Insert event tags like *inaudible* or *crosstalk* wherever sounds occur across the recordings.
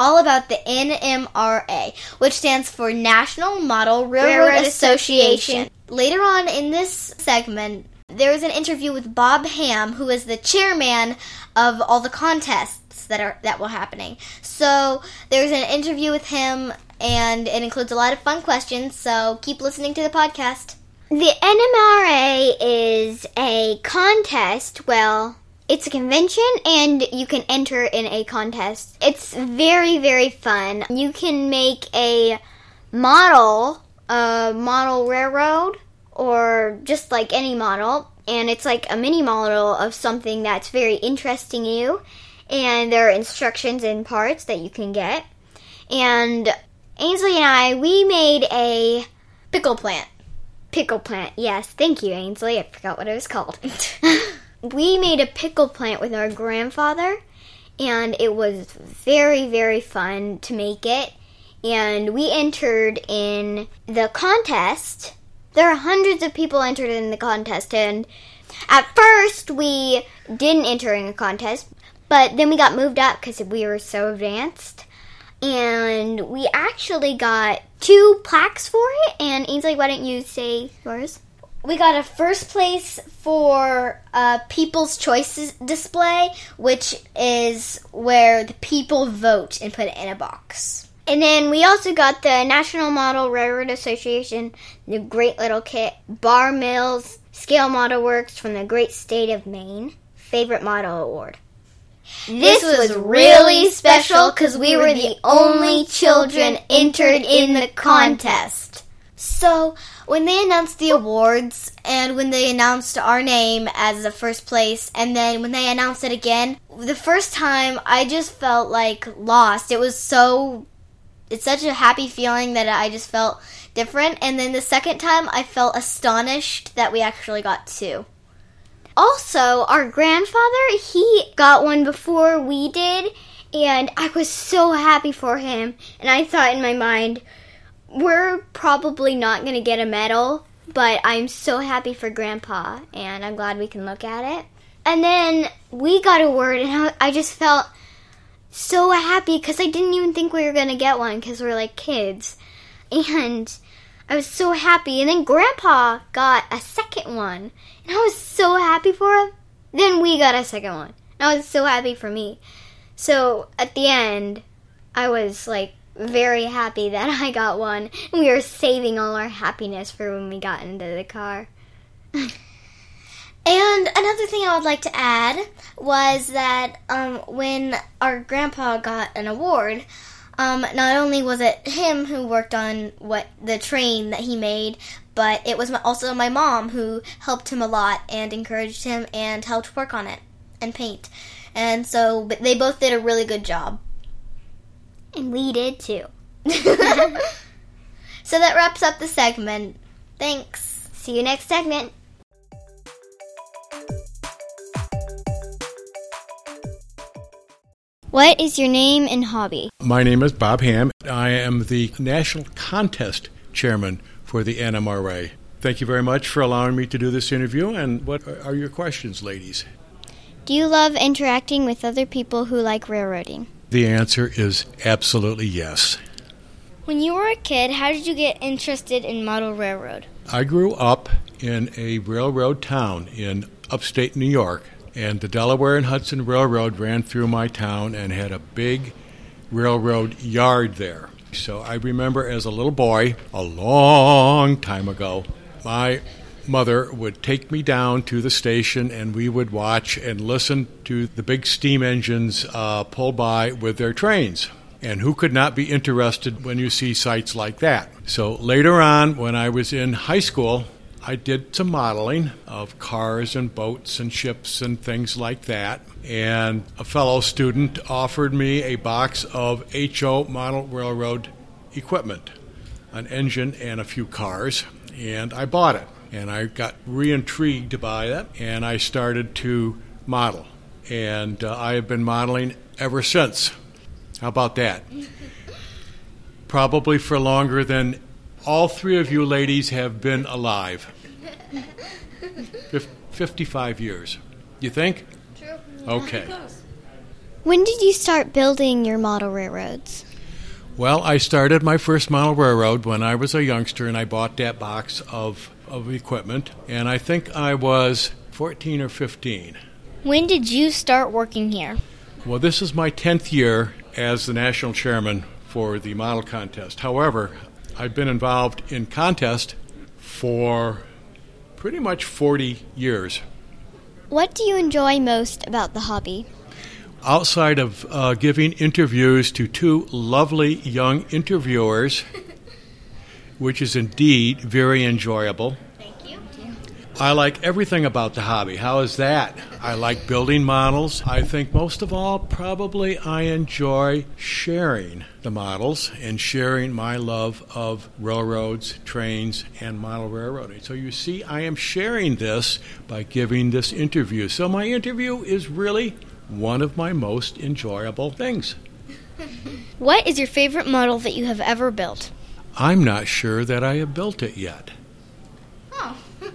going to be all about the NMRA, which stands for National Model Railroad, Railroad Association. Association. Later on in this segment, there was an interview with Bob Ham, who is the chairman of all the contests that are that were happening. So there's an interview with him, and it includes a lot of fun questions. So keep listening to the podcast. The NMRA is a contest. Well, it's a convention and you can enter in a contest. It's very, very fun. You can make a model, a model railroad, or just like any model, and it's like a mini model of something that's very interesting you. And there are instructions and parts that you can get. And Ainsley and I, we made a Pickle plant. pickle plant. Yes, thank you, Ainsley. I forgot what it was called. *laughs* we made a pickle plant with our grandfather, and it was very, very fun to make it. And we entered in the contest. There are hundreds of people entered in the contest, and at first we didn't enter in the contest, but then we got moved up because we were so advanced and we actually got two plaques for it. And Ainsley, why don't you say yours? We got a first place for uh, People's Choices display, which is where the people vote and put it in a box. And then we also got the National Model Railroad Association, the Great Little Kit, Bar Mills, Scale Model Works from the great state of Maine, Favorite Model Award. This was really special because we were the only children entered in the contest. So, when they announced the awards and when they announced our name as the first place, and then when they announced it again, the first time I just felt like lost. It was so. It's such a happy feeling that I just felt different. And then the second time, I felt astonished that we actually got two. Also, our grandfather, he got one before we did, and I was so happy for him. And I thought in my mind, we're probably not going to get a medal, but I'm so happy for Grandpa, and I'm glad we can look at it. And then we got a word, and I- just felt so happy because I didn't even think we were going to get one because we're like kids. And I was so happy. And then Grandpa got a second one. And I was so happy for him. Then we got a second one. And I was so happy for me. So at the end, I was like very happy that *laughs* I got one. We were saving all our happiness for when we got into the car. *laughs* And another thing I would like to add was that um, when our grandpa got an award, um, not only was it him who worked on what the train that he made, but it was also my mom who helped him a lot and encouraged him and helped work on it and paint. And so they both did a really good job. And we did too. *laughs* So that wraps up the segment. Thanks. See you next segment. What is your name and hobby? My name is Bob Ham. I am the National Contest Chairman for the NMRA. Thank you very much for allowing me to do this interview. And what are your questions, ladies? Do you love interacting with other people who like railroading? The answer is absolutely yes. When you were a kid, how did you get interested in model railroad? I grew up in a railroad town in upstate New York, and the Delaware and Hudson Railroad ran through my town and had a big railroad yard there. So I remember as a little boy, a long time ago, my mother would take me down to the station and we would watch and listen to the big steam engines uh, pull by with their trains. And who could not be interested when you see sights like that? So later on, when I was in high school, I did some modeling of cars and boats and ships and things like that. And a fellow student offered me a box of HO model railroad equipment, an engine and a few cars, and I bought it. And I got re intrigued by it, and I started to model. And uh, I have been modeling ever since. How about that? Probably for longer than all three of you ladies have been alive. Fif- 55 years. You think? True. Okay. When did you start building your model railroads? Well, I started my first model railroad when I was a youngster and I bought that box of, of equipment, and I think I was 14 or 15. When did you start working here? Well, this is my 10th year as the national chairman for the model contest. However, I've been involved in contest for pretty much 40 years. What do you enjoy most about the hobby? Outside of uh, giving interviews to two lovely young interviewers, *laughs* which is indeed very enjoyable. Thank you. I like everything about the hobby. How is that? I like building models. I think most of all, probably I enjoy sharing the models and sharing my love of railroads, trains, and model railroading. So you see, I am sharing this by giving this interview. So my interview is really one of my most enjoyable things. *laughs* What is your favorite model that you have ever built? I'm not sure that I have built it yet. Oh. *laughs*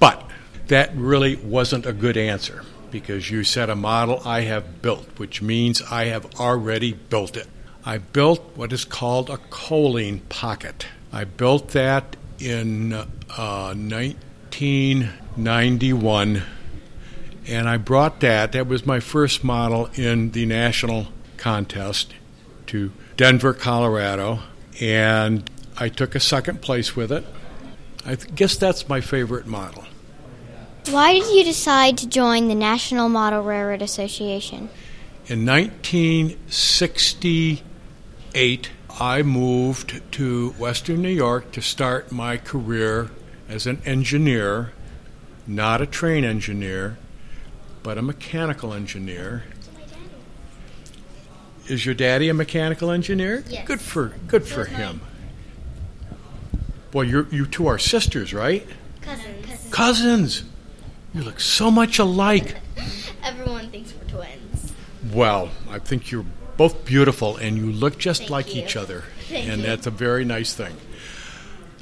But that really wasn't a good answer because you said a model I have built, which means I have already built it. I built what is called a coaling pocket. I built that in uh, 1991, and I brought that, that was my first model in the national contest, to Denver, Colorado, and I took a second place with it. I th- guess that's my favorite model. Why did you decide to join the National Model Railroad Association? In 1968, I moved to Western New York to start my career as an engineer, not a train engineer, but a mechanical engineer. Is your daddy a mechanical engineer? Yes. Good for good for him. Well, you you two are sisters, right? Cousins. Cousins. You look so much alike. *laughs* Everyone thinks we're twins. Well, I think you're both beautiful and you look just Thank like you. each other. *laughs* Thank and you. that's a very nice thing.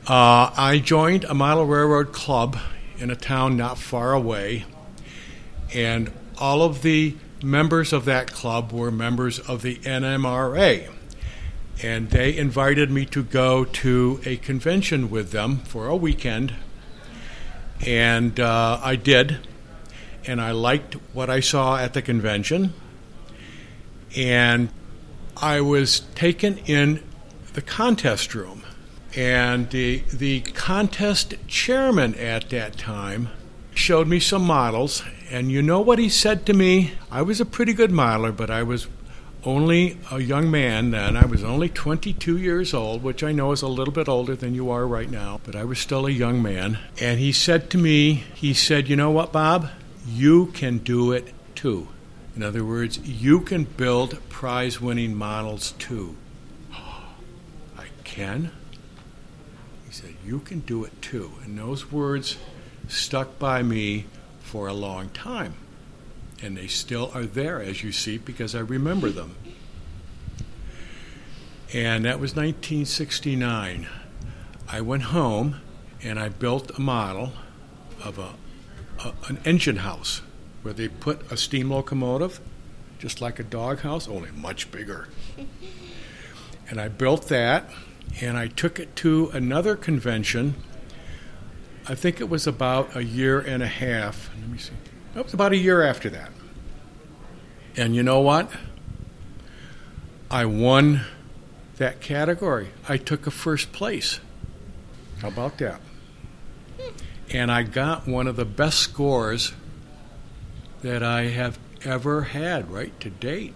Uh, I joined a model railroad club in a town not far away, and all of the members of that club were members of the NMRA. And they invited me to go to a convention with them for a weekend. And uh, I did. And I liked what I saw at the convention and I was taken in the contest room. And the, the contest chairman at that time showed me some models. And you know what he said to me? I was a pretty good modeler, but I was only a young man then. I was only 22 years old, which I know is a little bit older than you are right now, but I was still a young man. And he said to me, he said, You know what, Bob? You can do it too. In other words, you can build prize winning models too. *gasps* I can? He said, You can do it too. And those words stuck by me for a long time. And they still are there, as you see, because I remember them. And that was 1969. I went home and I built a model of a, a, an engine house where they put a steam locomotive, just like a doghouse, only much bigger. *laughs* and I built that, and I took it to another convention. I think it was about a year and a half. Let me see. It was about a year after that. And you know what? I won that category. I took a first place. How about that? And I got one of the best scores that I have ever had, right to date.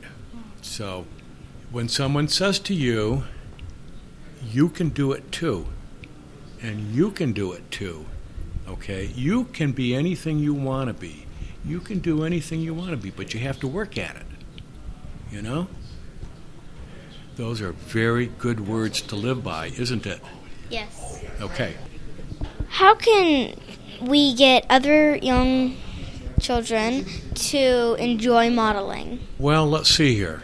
So when someone says to you, you can do it too, and you can do it too, okay? You can be anything you want to be. You can do anything you want to be, but you have to work at it. You know? Those are very good words to live by, isn't it? Yes. Okay. How can we get other young children to enjoy modeling? Well, let's see here.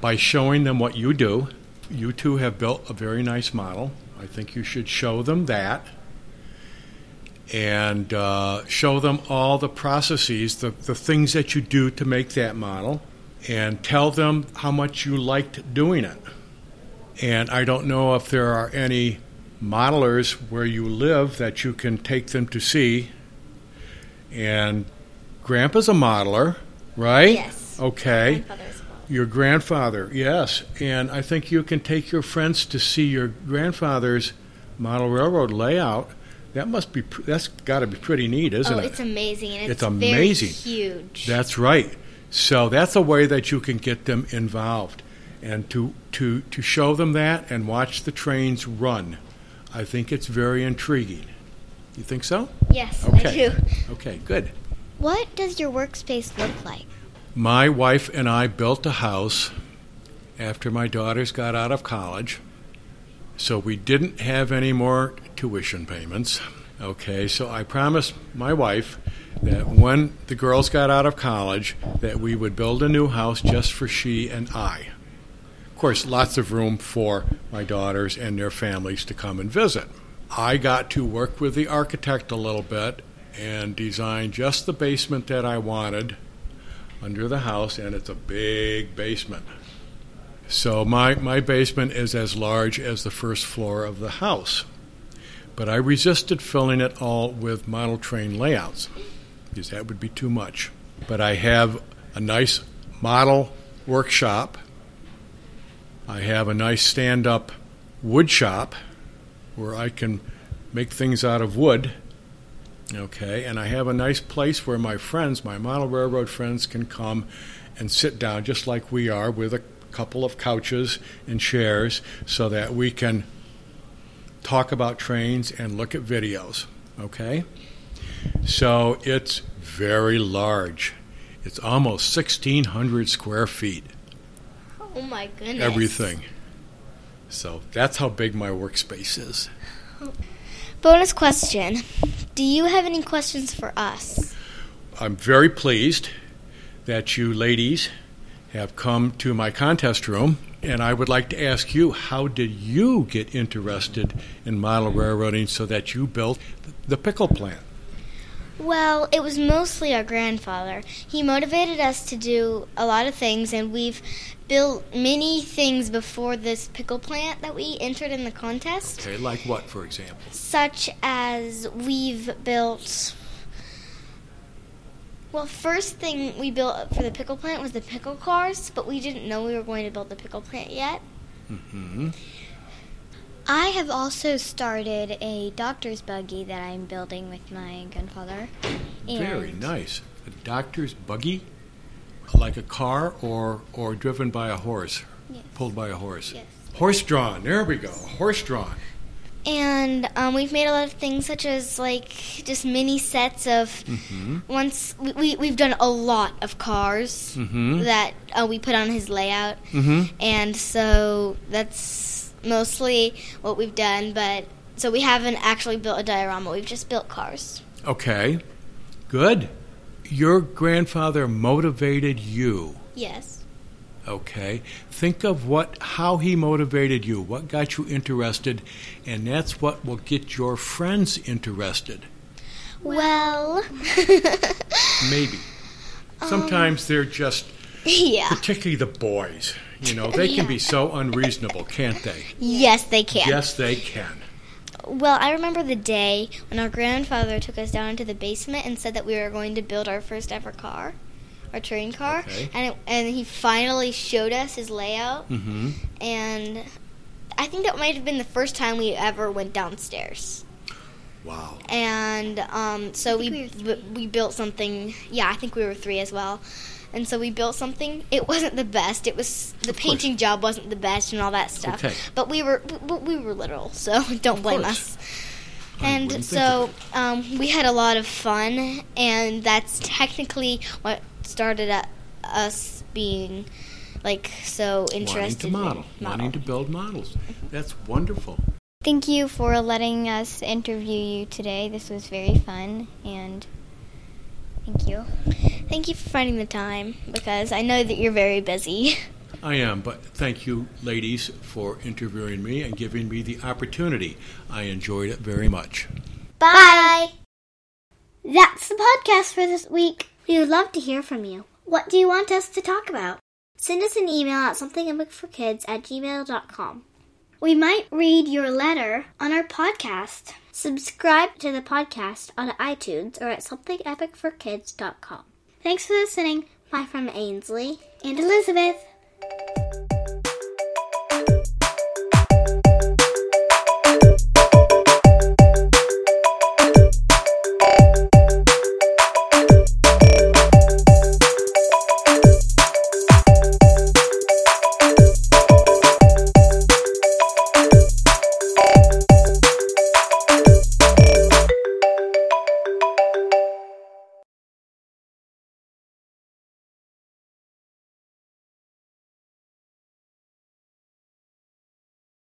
By showing them what you do, you two have built a very nice model. I think you should show them that and uh, show them all the processes, the, the things that you do to make that model. and tell them how much you liked doing it. And I don't know if there are any modelers where you live that you can take them to see. And Grandpa's a modeler, right? Yes. Okay. Grandfather's. Your grandfather, yes. And I think you can take your friends to see your grandfather's model railroad layout. That must be, that's got to be pretty neat, isn't oh, it? it's amazing. And It's it's, amazing. Huge. That's right. So that's a way that you can get them involved and to, to, to show them that and watch the trains run. I think it's very intriguing. You think so? yes, Okay. I do. Okay, good. What does your workspace look like? My wife and I built a house after my daughters got out of college. So we didn't have any more tuition payments. Okay, so I promised my wife that when the girls got out of college that we would build a new house just for she and I. Of course, lots of room for my daughters and their families to come and visit. I got to work with the architect a little bit and design just the basement that I wanted under the house, and it's a big basement. So my, my basement is as large as the first floor of the house. But I resisted filling it all with model train layouts because that would be too much. But I have a nice model workshop. I have a nice stand up wood shop where I can make things out of wood. Okay, and I have a nice place where my friends, my model railroad friends, can come and sit down just like we are with a couple of couches and chairs so that we can talk about trains and look at videos. Okay? So it's very large. It's almost 1,600 square feet, Oh my goodness. everything. So that's how big my workspace is. Bonus question. Do you have any questions for us? I'm very pleased that you ladies have come to my contest room, and I would like to ask you how did you get interested in model railroading so that you built the pickle plant? Well, it was mostly our grandfather. He motivated us to do a lot of things, and we've built many things before this pickle plant that we entered in the contest, Okay, like what, for example? such as we've built. Well, first thing we built for the pickle plant was the pickle cars, but we didn't know we were going to build the pickle plant yet. hmm I have also started a doctor's buggy that I'm building with my grandfather. Very nice. A doctor's buggy, like a car, or or driven by a horse, Yes. pulled by a horse. Yes. Horse drawn. There we go. Horse drawn. And um, we've made a lot of things, such as like just mini sets of. hmm Once we, we we've done a lot of cars hmm that uh, we put on his layout, hmm and so that's mostly what we've done. But so we haven't actually built a diorama; we've just built cars. Okay, good. Your grandfather motivated you. Yes. Okay, think of what how he motivated you. What got you interested, and that's what will get your friends interested. Well, *laughs* Maybe. Sometimes um, they're just, yeah. particularly the boys. You know, they can be *laughs* so unreasonable, can't they? Yes, they can. Yes, they can. Well, I remember the day when our grandfather took us down into the basement and said that we were going to build our first ever car, our train car, Okay. and it, and he finally showed us his layout, hmm and I think that might have been the first time we ever went downstairs. Wow. And um, so we we b- we built something. Yeah, I think we were three as well. And so we built something. It wasn't the best. It was the Of course. painting job wasn't the best and all that stuff. Okay. But we were but we were little, so *laughs* don't blame course. us. I And so um, we had a lot of fun, and that's technically what started uh, us being like so interested Wanting to model, in wanting to build models. That's wonderful. Thank you for letting us interview you today. This was very fun, and thank you. Thank you for finding the time because I know that you're very busy. I am, but thank you, ladies, for interviewing me and giving me the opportunity. I enjoyed it very much. Bye. That's the podcast for this week. We would love to hear from you. What do you want us to talk about? send us an email at somethingepicforkids at gmail.com. We might read your letter on our podcast. Subscribe to the podcast on iTunes or at somethingepicforkids.com. Thanks for listening. Bye from Ainsley and Elizabeth.